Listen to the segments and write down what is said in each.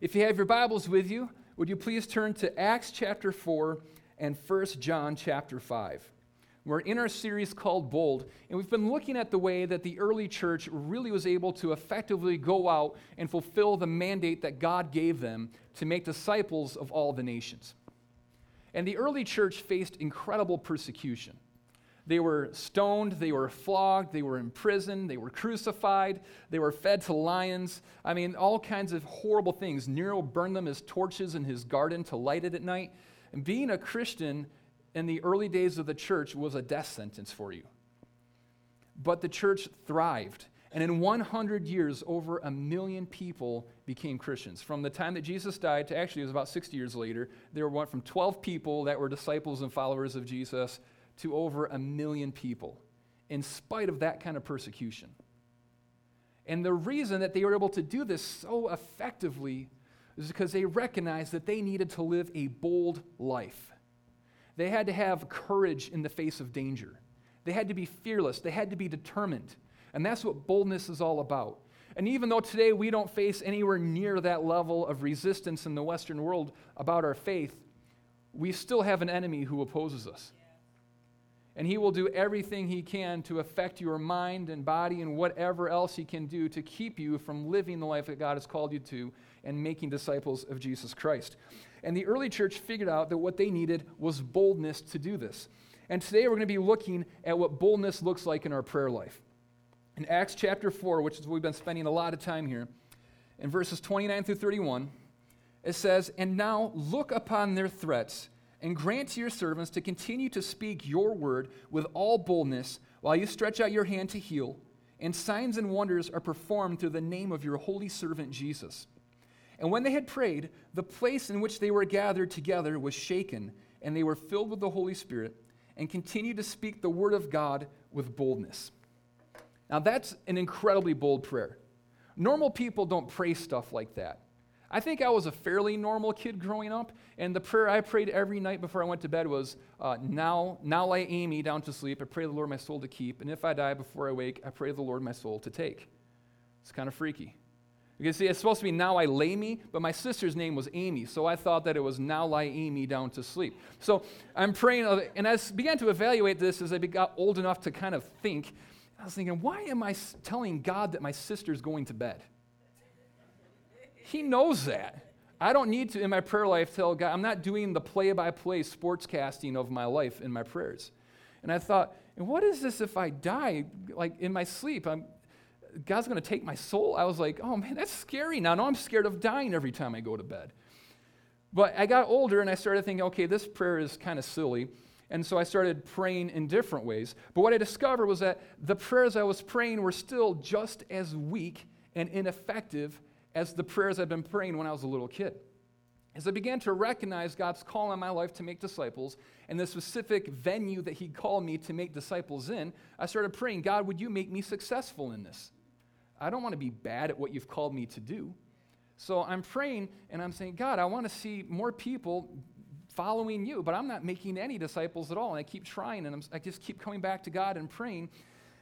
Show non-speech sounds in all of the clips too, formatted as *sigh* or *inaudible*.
If you have your Bibles with you, would you please turn to Acts chapter 4 and 1 John chapter 5? We're in our series called Bold, and we've been looking at the way that the early church really was able to effectively go out and fulfill the mandate that God gave them to make disciples of all the nations. And the early church faced incredible persecution. They were stoned, they were flogged, they were imprisoned, they were crucified, they were fed to lions. I mean, all kinds of horrible things. Nero burned them as torches in his garden to light it at night. And being a Christian in the early days of the church was a death sentence for you. But the church thrived. And in 100 years, over a million people became Christians. From the time that Jesus died to actually, it was about 60 years later, there went from 12 people that were disciples and followers of Jesus to over a million people, in spite of that kind of persecution. And the reason that they were able to do this so effectively is because they recognized that they needed to live a bold life. They had to have courage in the face of danger. They had to be fearless. They had to be determined. And that's what boldness is all about. And even though today we don't face anywhere near that level of resistance in the Western world about our faith, we still have an enemy who opposes us. And he will do everything he can to affect your mind and body and whatever else he can do to keep you from living the life that God has called you to and making disciples of Jesus Christ. And the early church figured out that what they needed was boldness to do this. And today we're going to be looking at what boldness looks like in our prayer life. In Acts chapter 4, which is what we've been spending a lot of time here, in verses 29 through 31, it says, And now look upon their threats, and grant to your servants to continue to speak your word with all boldness while you stretch out your hand to heal, and signs and wonders are performed through the name of your holy servant Jesus. And when they had prayed, the place in which they were gathered together was shaken, and they were filled with the Holy Spirit and continued to speak the word of God with boldness. Now, that's an incredibly bold prayer. Normal people don't pray stuff like that. I think I was a fairly normal kid growing up, and the prayer I prayed every night before I went to bed was, uh, now, now lie Amy down to sleep. I pray the Lord my soul to keep, and if I die before I wake, I pray the Lord my soul to take. It's kind of freaky. You can see it's supposed to be now I lay me, but my sister's name was Amy, so I thought that it was now lie Amy down to sleep. So I'm praying, uh, and I began to evaluate this as I got old enough to kind of think. I was thinking, why am I telling God that my sister's going to bed? He knows that. I don't need to, in my prayer life, tell God, I'm not doing the play by play sportscasting of my life in my prayers. And I thought, and what is this if I die, like in my sleep? I'm, God's going to take my soul. I was like, oh man, that's scary now. I'm scared of dying every time I go to bed. But I got older and I started thinking, okay, this prayer is kind of silly. And so I started praying in different ways. But what I discovered was that the prayers I was praying were still just as weak and ineffective as the prayers I'd been praying when I was a little kid. As I began to recognize God's call on my life to make disciples and the specific venue that He called me to make disciples in, I started praying, God, would you make me successful in this? I don't want to be bad at what you've called me to do. So I'm praying and I'm saying, God, I want to see more people following you, but I'm not making any disciples at all. And I keep trying and I'm, i just keep coming back to God and praying.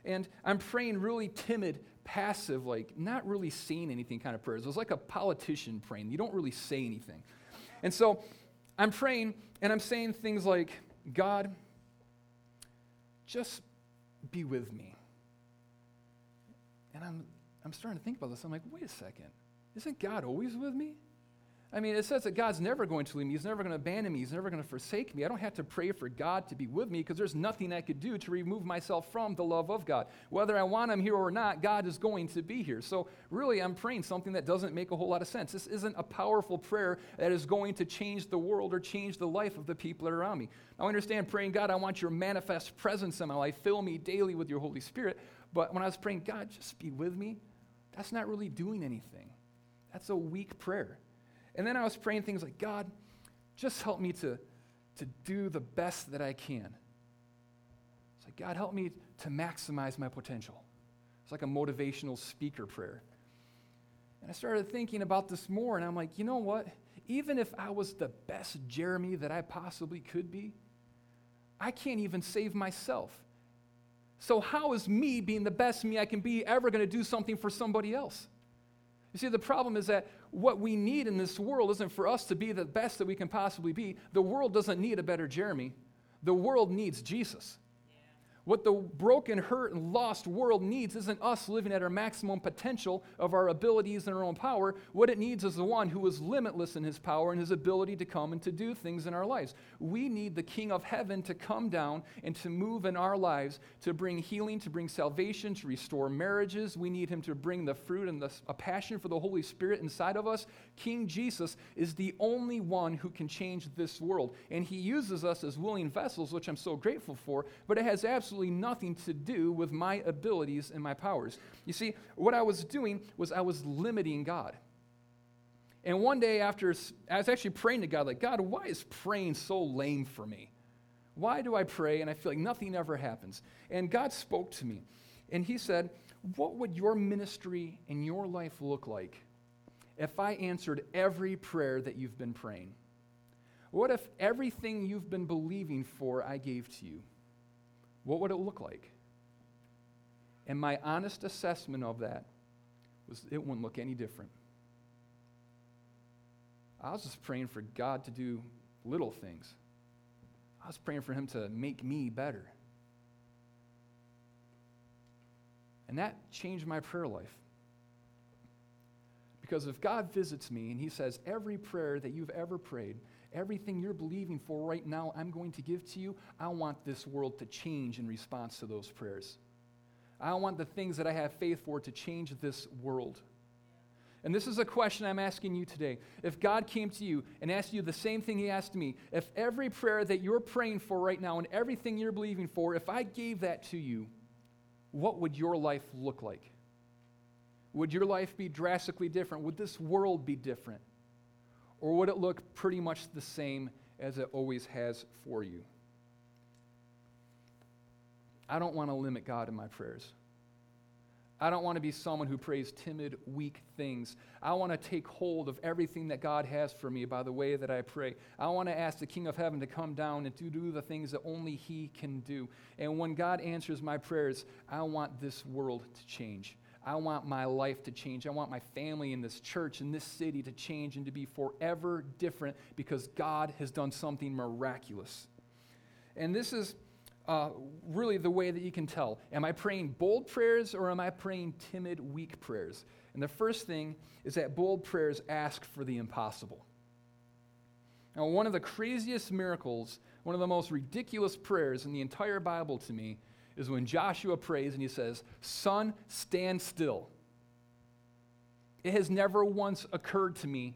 And I'm praying really timid, passive, like not really saying anything kind of prayers. It was like a politician praying. You don't really say anything. And so I'm praying and I'm saying things like, God, just be with me. And I'm I'm starting to think about this. I'm like, wait a second. Isn't God always with me? I mean, it says that God's never going to leave me. He's never going to abandon me. He's never going to forsake me. I don't have to pray for God to be with me because there's nothing I could do to remove myself from the love of God. Whether I want Him here or not, God is going to be here. So, really, I'm praying something that doesn't make a whole lot of sense. This isn't a powerful prayer that is going to change the world or change the life of the people around me. I understand praying, God, I want your manifest presence in my life. Fill me daily with your Holy Spirit. But when I was praying, God, just be with me, that's not really doing anything. That's a weak prayer. And then I was praying things like, God, just help me to, to do the best that I can. It's like, God, help me to maximize my potential. It's like a motivational speaker prayer. And I started thinking about this more, and I'm like, you know what? Even if I was the best Jeremy that I possibly could be, I can't even save myself. So, how is me being the best me I can be ever going to do something for somebody else? You see, the problem is that what we need in this world isn't for us to be the best that we can possibly be. The world doesn't need a better Jeremy, the world needs Jesus. What the broken, hurt, and lost world needs isn't us living at our maximum potential of our abilities and our own power. What it needs is the one who is limitless in his power and his ability to come and to do things in our lives. We need the King of heaven to come down and to move in our lives to bring healing, to bring salvation, to restore marriages. We need him to bring the fruit and the, a passion for the Holy Spirit inside of us. King Jesus is the only one who can change this world. And he uses us as willing vessels, which I'm so grateful for, but it has absolutely absolutely nothing to do with my abilities and my powers. You see, what I was doing was I was limiting God. And one day after, I was actually praying to God, like, God, why is praying so lame for me? Why do I pray and I feel like nothing ever happens? And God spoke to me, and He said, What would your ministry and your life look like if I answered every prayer that you've been praying? What if everything you've been believing for I gave to you? What would it look like? And my honest assessment of that was it wouldn't look any different. I was just praying for God to do little things. I was praying for Him to make me better. And that changed my prayer life. Because if God visits me and He says, every prayer that you've ever prayed, Everything you're believing for right now, I'm going to give to you. I want this world to change in response to those prayers. I want the things that I have faith for to change this world. And this is a question I'm asking you today. If God came to you and asked you the same thing He asked me, if every prayer that you're praying for right now and everything you're believing for, if I gave that to you, what would your life look like? Would your life be drastically different? Would this world be different? Or would it look pretty much the same as it always has for you? I don't want to limit God in my prayers. I don't want to be someone who prays timid, weak things. I want to take hold of everything that God has for me by the way that I pray. I want to ask the King of Heaven to come down and to do the things that only He can do. And when God answers my prayers, I want this world to change. I want my life to change. I want my family in this church, in this city to change and to be forever different because God has done something miraculous. And this is uh, really the way that you can tell. Am I praying bold prayers or am I praying timid, weak prayers? And the first thing is that bold prayers ask for the impossible. Now, one of the craziest miracles, one of the most ridiculous prayers in the entire Bible to me is when Joshua prays and he says, Sun, stand still. It has never once occurred to me,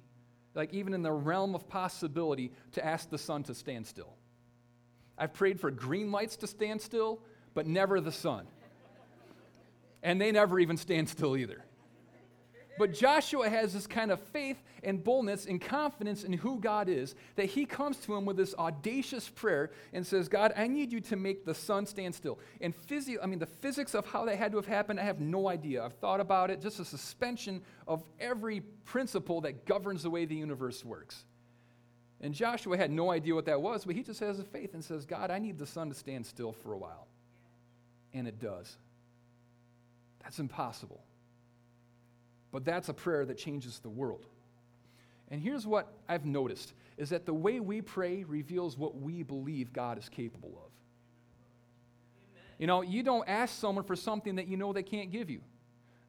like even in the realm of possibility, to ask the sun to stand still. I've prayed for green lights to stand still, but never the sun. And they never even stand still either. But Joshua has this kind of faith and boldness and confidence in who God is that he comes to him with this audacious prayer and says, God, I need you to make the sun stand still. And physio- I mean, the physics of how that had to have happened, I have no idea. I've thought about it, just a suspension of every principle that governs the way the universe works. And Joshua had no idea what that was, but he just has a faith and says, God, I need the sun to stand still for a while. And it does. That's impossible. But that's a prayer that changes the world. And here's what I've noticed is that the way we pray reveals what we believe God is capable of. You know, you don't ask someone for something that you know they can't give you.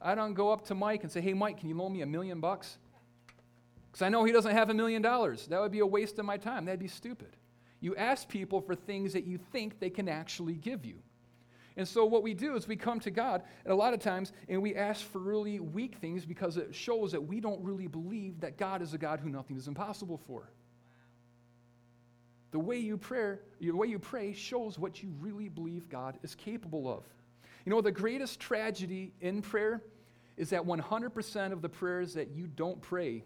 I don't go up to Mike and say, "Hey Mike, can you loan me a million bucks?" Cuz I know he doesn't have a million dollars. That would be a waste of my time. That'd be stupid. You ask people for things that you think they can actually give you. And so what we do is we come to God, and a lot of times, and we ask for really weak things because it shows that we don't really believe that God is a God who nothing is impossible for. The way you pray, the way you pray shows what you really believe God is capable of. You know, the greatest tragedy in prayer is that 100% of the prayers that you don't pray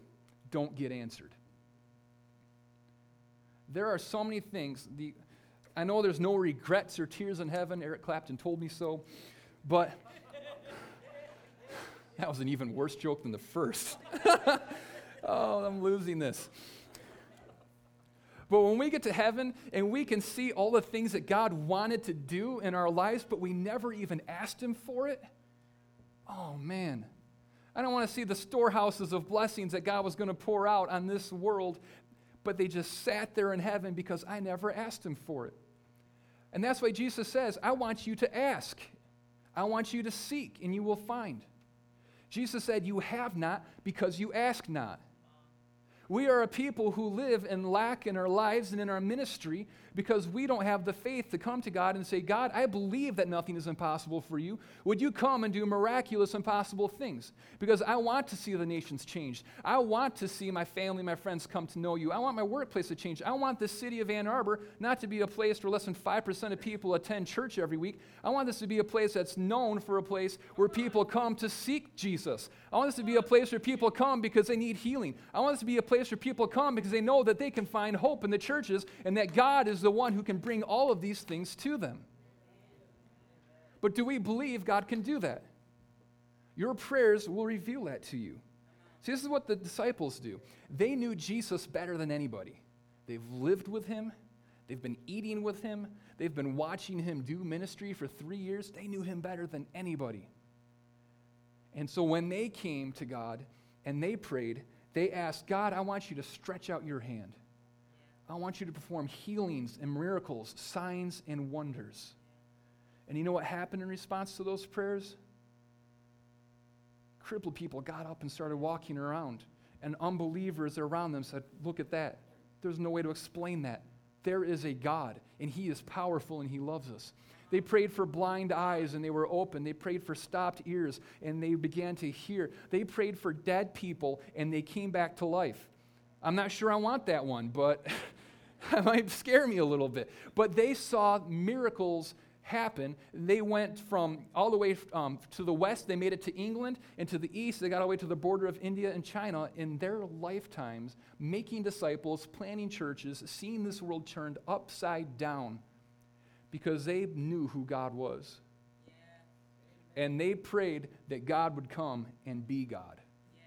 don't get answered. There are so many things. The, I know there's no regrets or tears in heaven. Eric Clapton told me so. But *laughs* that was an even worse joke than the first. *laughs* oh, I'm losing this. But when we get to heaven and we can see all the things that God wanted to do in our lives, but we never even asked Him for it, oh man. I don't want to see the storehouses of blessings that God was going to pour out on this world, but they just sat there in heaven because I never asked Him for it. And that's why Jesus says, I want you to ask. I want you to seek, and you will find. Jesus said, You have not because you ask not. We are a people who live in lack in our lives and in our ministry because we don't have the faith to come to God and say, God, I believe that nothing is impossible for you. Would you come and do miraculous, impossible things? Because I want to see the nations changed. I want to see my family, my friends come to know you. I want my workplace to change. I want the city of Ann Arbor not to be a place where less than 5% of people attend church every week. I want this to be a place that's known for a place where people come to seek Jesus. I want this to be a place where people come because they need healing. I want this to be a place where people come because they know that they can find hope in the churches and that God is the one who can bring all of these things to them. But do we believe God can do that? Your prayers will reveal that to you. See, this is what the disciples do. They knew Jesus better than anybody. They've lived with him, they've been eating with him, they've been watching him do ministry for three years. They knew him better than anybody. And so when they came to God and they prayed, they asked, God, I want you to stretch out your hand. I want you to perform healings and miracles, signs and wonders. And you know what happened in response to those prayers? Crippled people got up and started walking around, and unbelievers around them said, Look at that. There's no way to explain that. There is a God, and He is powerful, and He loves us. They prayed for blind eyes and they were open. They prayed for stopped ears and they began to hear. They prayed for dead people and they came back to life. I'm not sure I want that one, but *laughs* that might scare me a little bit. But they saw miracles happen. They went from all the way um, to the west, they made it to England, and to the east, they got all the way to the border of India and China in their lifetimes, making disciples, planting churches, seeing this world turned upside down because they knew who God was. Yeah. And they prayed that God would come and be God. Yeah.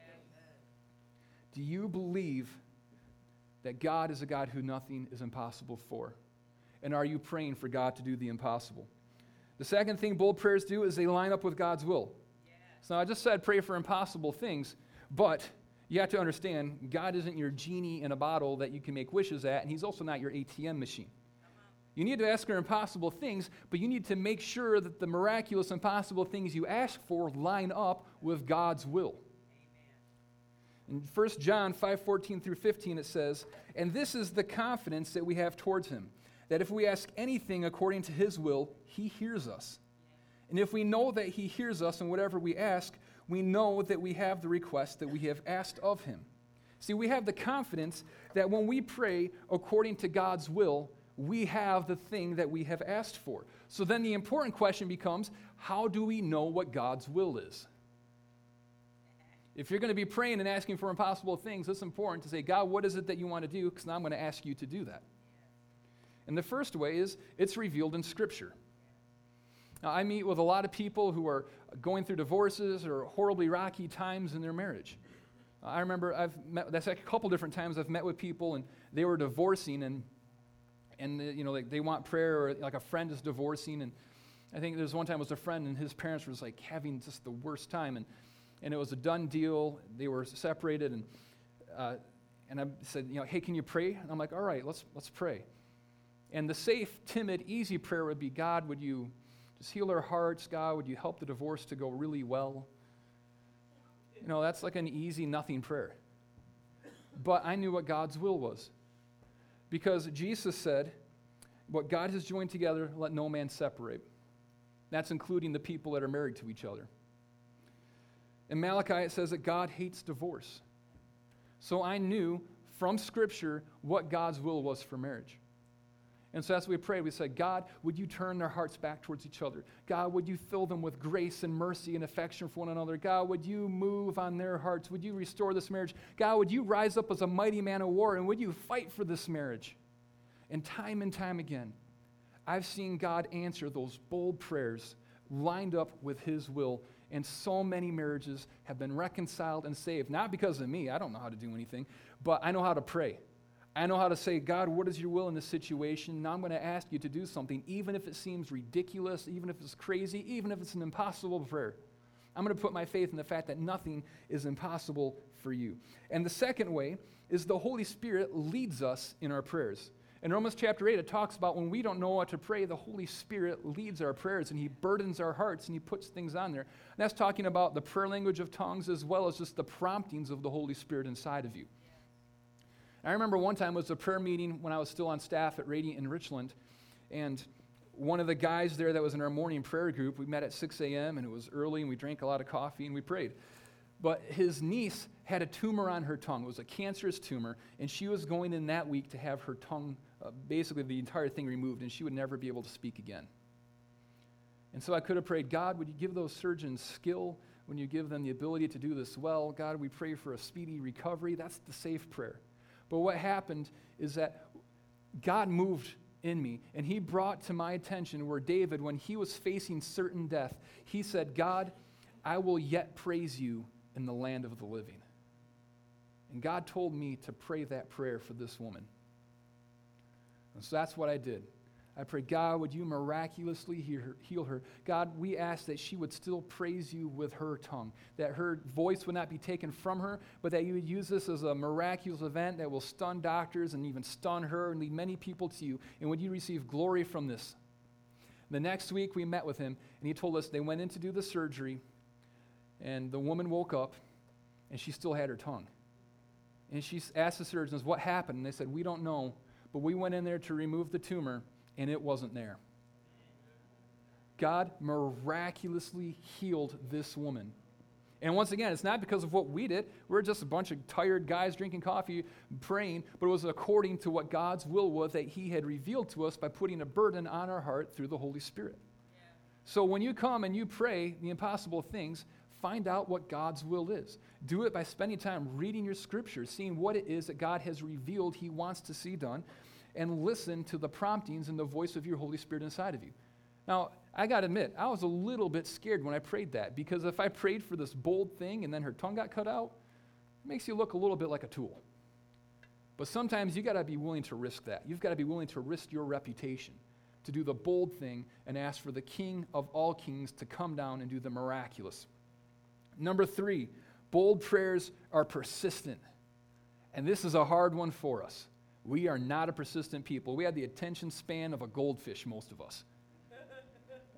Do you believe that God is a God who nothing is impossible for? And are you praying for God to do the impossible? The second thing bold prayers do is they line up with God's will. Yes. So I just said pray for impossible things, but you have to understand God isn't your genie in a bottle that you can make wishes at, and He's also not your ATM machine. You need to ask for impossible things, but you need to make sure that the miraculous, impossible things you ask for line up with God's will. In 1 John 5 14 through 15, it says, And this is the confidence that we have towards him, that if we ask anything according to his will, he hears us. And if we know that he hears us in whatever we ask, we know that we have the request that we have asked of him. See, we have the confidence that when we pray according to God's will, we have the thing that we have asked for. So then the important question becomes how do we know what God's will is? If you're going to be praying and asking for impossible things, it's important to say, God, what is it that you want to do? Because now I'm going to ask you to do that. And the first way is it's revealed in Scripture. Now, I meet with a lot of people who are going through divorces or horribly rocky times in their marriage. I remember I've met, that's like a couple different times I've met with people and they were divorcing and, and you know, like they want prayer or like a friend is divorcing. And I think there's one time was a friend and his parents was like having just the worst time. And and it was a done deal. They were separated, and uh, and I said, you know, hey, can you pray? And I'm like, all right, let's let's pray. And the safe, timid, easy prayer would be, God, would you just heal our hearts? God, would you help the divorce to go really well? You know, that's like an easy, nothing prayer. But I knew what God's will was. Because Jesus said, What God has joined together, let no man separate. That's including the people that are married to each other. In Malachi, it says that God hates divorce. So I knew from Scripture what God's will was for marriage. And so as we prayed, we said, God, would you turn their hearts back towards each other? God, would you fill them with grace and mercy and affection for one another? God, would you move on their hearts? Would you restore this marriage? God, would you rise up as a mighty man of war and would you fight for this marriage? And time and time again, I've seen God answer those bold prayers lined up with his will and so many marriages have been reconciled and saved. Not because of me, I don't know how to do anything, but I know how to pray. I know how to say, God, what is your will in this situation? Now I'm going to ask you to do something, even if it seems ridiculous, even if it's crazy, even if it's an impossible prayer. I'm going to put my faith in the fact that nothing is impossible for you. And the second way is the Holy Spirit leads us in our prayers. In Romans chapter 8, it talks about when we don't know what to pray, the Holy Spirit leads our prayers and He burdens our hearts and He puts things on there. And that's talking about the prayer language of tongues as well as just the promptings of the Holy Spirit inside of you. I remember one time it was a prayer meeting when I was still on staff at Radiant in Richland, and one of the guys there that was in our morning prayer group, we met at 6 a.m. and it was early and we drank a lot of coffee and we prayed. But his niece had a tumor on her tongue. It was a cancerous tumor, and she was going in that week to have her tongue uh, basically the entire thing removed, and she would never be able to speak again. And so I could have prayed, God, would you give those surgeons skill when you give them the ability to do this well? God, we pray for a speedy recovery. That's the safe prayer. But what happened is that God moved in me, and He brought to my attention where David, when he was facing certain death, he said, God, I will yet praise you in the land of the living. And God told me to pray that prayer for this woman. And so that's what I did. I pray, God, would you miraculously heal her? God, we ask that she would still praise you with her tongue, that her voice would not be taken from her, but that you would use this as a miraculous event that will stun doctors and even stun her and lead many people to you. And would you receive glory from this? The next week, we met with him, and he told us they went in to do the surgery, and the woman woke up, and she still had her tongue. And she asked the surgeons, What happened? And they said, We don't know but we went in there to remove the tumor, and it wasn't there. God miraculously healed this woman. And once again, it's not because of what we did. We're just a bunch of tired guys drinking coffee, praying, but it was according to what God's will was that He had revealed to us by putting a burden on our heart through the Holy Spirit. Yeah. So when you come and you pray the impossible things, find out what God's will is. Do it by spending time reading your scriptures, seeing what it is that God has revealed He wants to see done, and listen to the promptings and the voice of your Holy Spirit inside of you. Now, I got to admit, I was a little bit scared when I prayed that because if I prayed for this bold thing and then her tongue got cut out, it makes you look a little bit like a tool. But sometimes you got to be willing to risk that. You've got to be willing to risk your reputation to do the bold thing and ask for the King of all kings to come down and do the miraculous. Number three, bold prayers are persistent. And this is a hard one for us. We are not a persistent people. We have the attention span of a goldfish, most of us.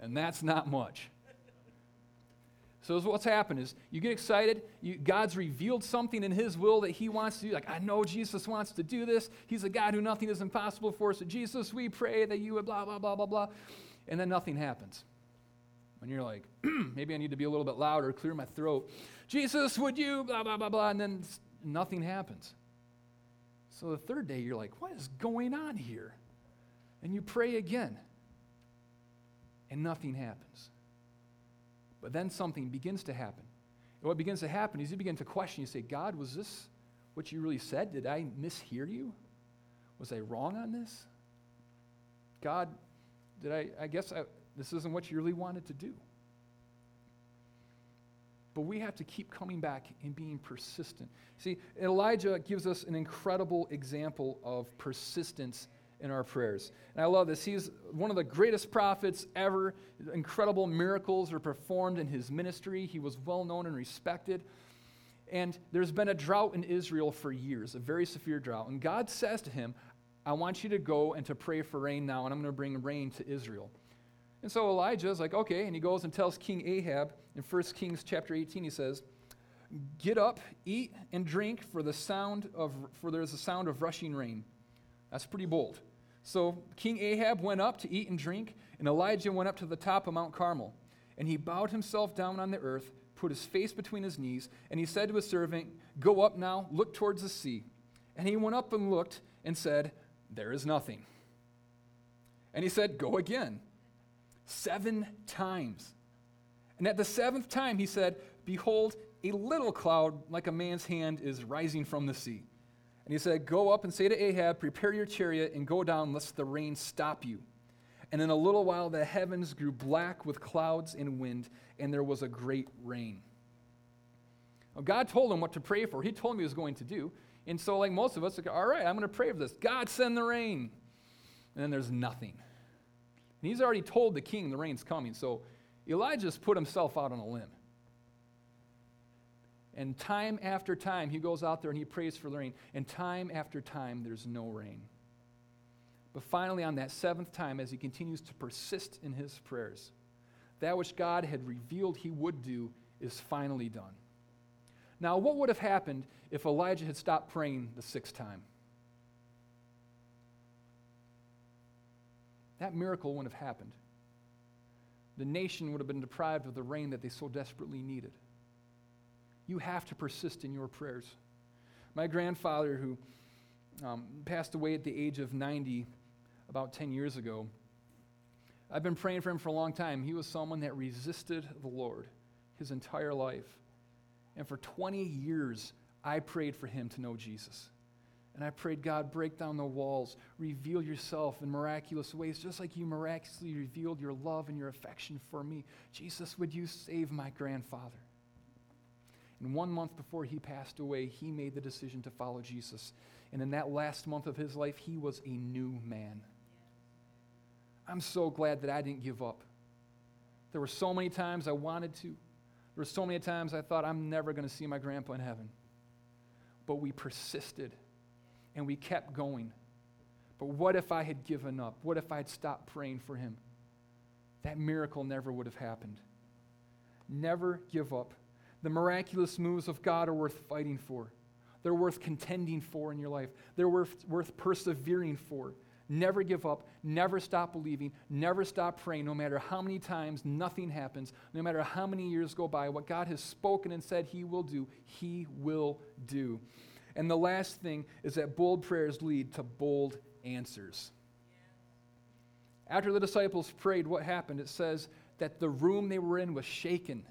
And that's not much. So what's happened is you get excited. You, God's revealed something in His will that He wants to do. Like I know Jesus wants to do this. He's a God who nothing is impossible for. So Jesus, we pray that you would blah blah blah blah blah, and then nothing happens. And you're like, *clears throat* maybe I need to be a little bit louder, clear my throat. Jesus, would you, blah, blah, blah, blah. And then nothing happens. So the third day, you're like, what is going on here? And you pray again, and nothing happens. But then something begins to happen. And what begins to happen is you begin to question. You say, God, was this what you really said? Did I mishear you? Was I wrong on this? God, did I, I guess I, this isn't what you really wanted to do. But we have to keep coming back and being persistent. See, Elijah gives us an incredible example of persistence in our prayers. And I love this. He's one of the greatest prophets ever. Incredible miracles are performed in his ministry. He was well known and respected. And there's been a drought in Israel for years, a very severe drought. And God says to him, I want you to go and to pray for rain now, and I'm going to bring rain to Israel. And so Elijah is like, okay, and he goes and tells King Ahab in 1 Kings chapter 18, he says, Get up, eat, and drink, for the sound of for there's a sound of rushing rain. That's pretty bold. So King Ahab went up to eat and drink, and Elijah went up to the top of Mount Carmel. And he bowed himself down on the earth, put his face between his knees, and he said to his servant, Go up now, look towards the sea. And he went up and looked and said, There is nothing. And he said, Go again seven times. And at the seventh time, he said, Behold, a little cloud like a man's hand is rising from the sea. And he said, Go up and say to Ahab, Prepare your chariot and go down, lest the rain stop you. And in a little while, the heavens grew black with clouds and wind, and there was a great rain. God told him what to pray for. He told him he was going to do. And so, like most of us, like, all right, I'm going to pray for this. God, send the rain. And then there's nothing. And he's already told the king the rain's coming. So Elijah's put himself out on a limb. And time after time, he goes out there and he prays for the rain. And time after time, there's no rain. But finally, on that seventh time, as he continues to persist in his prayers, that which God had revealed he would do is finally done. Now, what would have happened if Elijah had stopped praying the sixth time? That miracle wouldn't have happened. The nation would have been deprived of the rain that they so desperately needed. You have to persist in your prayers. My grandfather, who um, passed away at the age of 90 about 10 years ago, I've been praying for him for a long time. He was someone that resisted the Lord his entire life. And for 20 years, I prayed for him to know Jesus. And I prayed, God, break down the walls, reveal yourself in miraculous ways, just like you miraculously revealed your love and your affection for me. Jesus, would you save my grandfather? And one month before he passed away, he made the decision to follow Jesus. And in that last month of his life, he was a new man. I'm so glad that I didn't give up. There were so many times I wanted to. There were so many times I thought I'm never going to see my grandpa in heaven. But we persisted and we kept going. But what if I had given up? What if I had stopped praying for him? That miracle never would have happened. Never give up. The miraculous moves of God are worth fighting for. They're worth contending for in your life. They're worth, worth persevering for. Never give up. Never stop believing. Never stop praying, no matter how many times nothing happens, no matter how many years go by. What God has spoken and said He will do, He will do. And the last thing is that bold prayers lead to bold answers. After the disciples prayed, what happened? It says that the room they were in was shaken,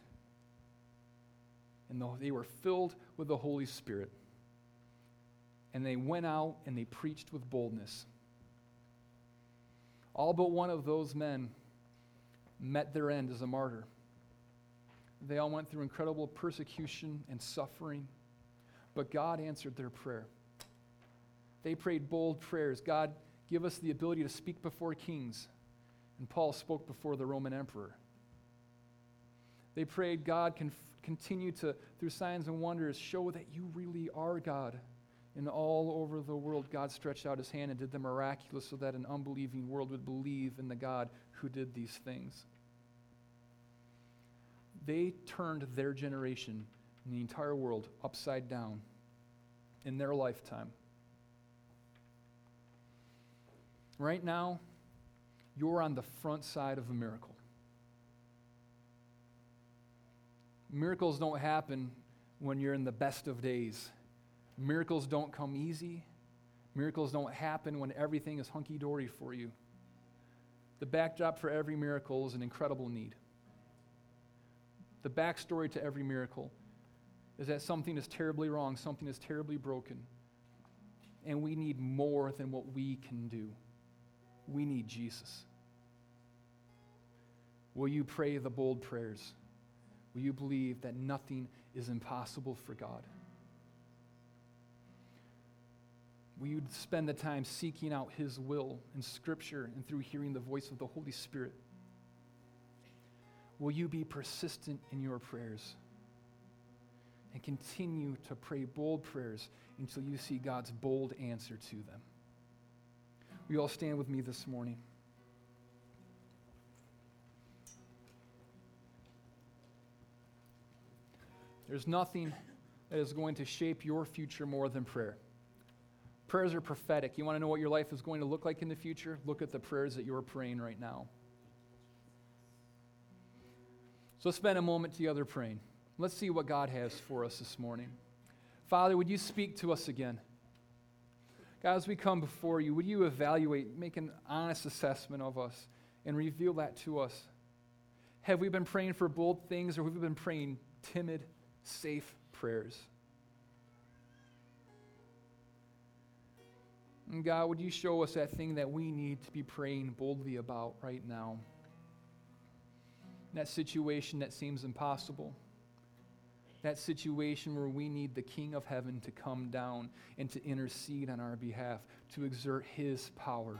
and they were filled with the Holy Spirit. And they went out and they preached with boldness. All but one of those men met their end as a martyr. They all went through incredible persecution and suffering. But God answered their prayer. They prayed bold prayers. God, give us the ability to speak before kings. And Paul spoke before the Roman emperor. They prayed, God, can continue to, through signs and wonders, show that you really are God. And all over the world, God stretched out his hand and did the miraculous so that an unbelieving world would believe in the God who did these things. They turned their generation and the entire world upside down in their lifetime. Right now, you're on the front side of a miracle. Miracles don't happen when you're in the best of days. Miracles don't come easy. Miracles don't happen when everything is hunky dory for you. The backdrop for every miracle is an incredible need. The backstory to every miracle is that something is terribly wrong, something is terribly broken, and we need more than what we can do. We need Jesus. Will you pray the bold prayers? Will you believe that nothing is impossible for God? Will you spend the time seeking out His will in Scripture and through hearing the voice of the Holy Spirit? Will you be persistent in your prayers? And continue to pray bold prayers until you see God's bold answer to them. We all stand with me this morning? There's nothing that is going to shape your future more than prayer. Prayers are prophetic. You want to know what your life is going to look like in the future? Look at the prayers that you're praying right now. So spend a moment together praying. Let's see what God has for us this morning. Father, would you speak to us again? God, as we come before you, would you evaluate, make an honest assessment of us, and reveal that to us? Have we been praying for bold things, or have we been praying timid, safe prayers? And God, would you show us that thing that we need to be praying boldly about right now? That situation that seems impossible that situation where we need the King of heaven to come down and to intercede on our behalf, to exert his power.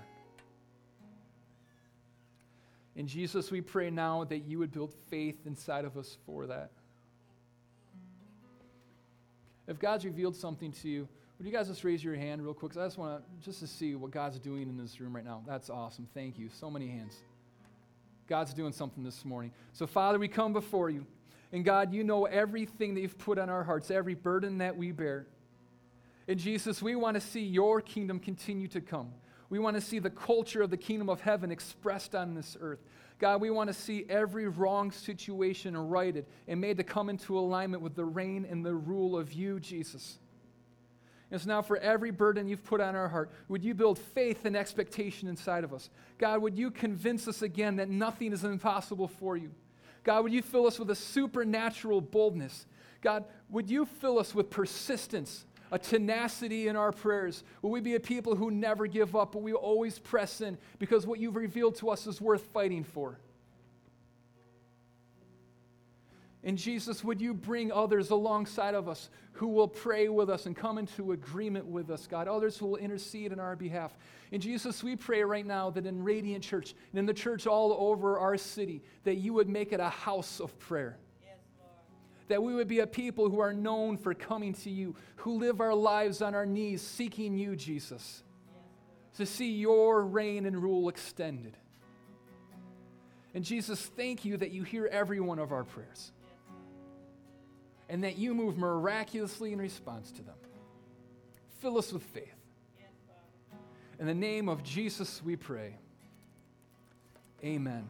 In Jesus, we pray now that you would build faith inside of us for that. If God's revealed something to you, would you guys just raise your hand real quick? I just want to just to see what God's doing in this room right now. That's awesome. Thank you. So many hands. God's doing something this morning. So, Father, we come before you. And God, you know everything that you've put on our hearts, every burden that we bear. And Jesus, we want to see your kingdom continue to come. We want to see the culture of the kingdom of heaven expressed on this earth. God, we want to see every wrong situation righted and made to come into alignment with the reign and the rule of you, Jesus. And so now, for every burden you've put on our heart, would you build faith and expectation inside of us? God, would you convince us again that nothing is impossible for you? God, would you fill us with a supernatural boldness? God, would you fill us with persistence, a tenacity in our prayers? Will we be a people who never give up, but we always press in because what you've revealed to us is worth fighting for? And Jesus, would you bring others alongside of us who will pray with us and come into agreement with us, God? Others who will intercede in our behalf. And Jesus, we pray right now that in Radiant Church and in the church all over our city, that you would make it a house of prayer. Yes, that we would be a people who are known for coming to you, who live our lives on our knees seeking you, Jesus, to see your reign and rule extended. And Jesus, thank you that you hear every one of our prayers and that you move miraculously in response to them. Fill us with faith. In the name of Jesus, we pray. Amen.